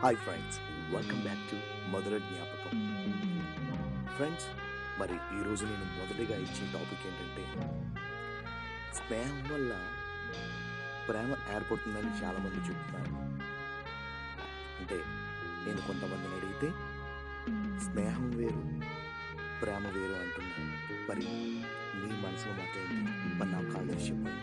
Hi friends welcome back to Madhura Jnapakam friends మరి ఈరోజు నేను మొదటిగా ఇచ్చిన టాపిక్ ఏంటంటే స్నేహం వల్ల ప్రేమ ఏర్పడుతుందని చాలామంది చెప్తున్నారు. అంటే నేను కొంతమందిని అడిగితే స్నేహం వేరు ప్రేమ వేరు అంటున్నాను మరి మీ మనసులో మాట్లాడి మరి నాకు కాల్ చెప్పండి.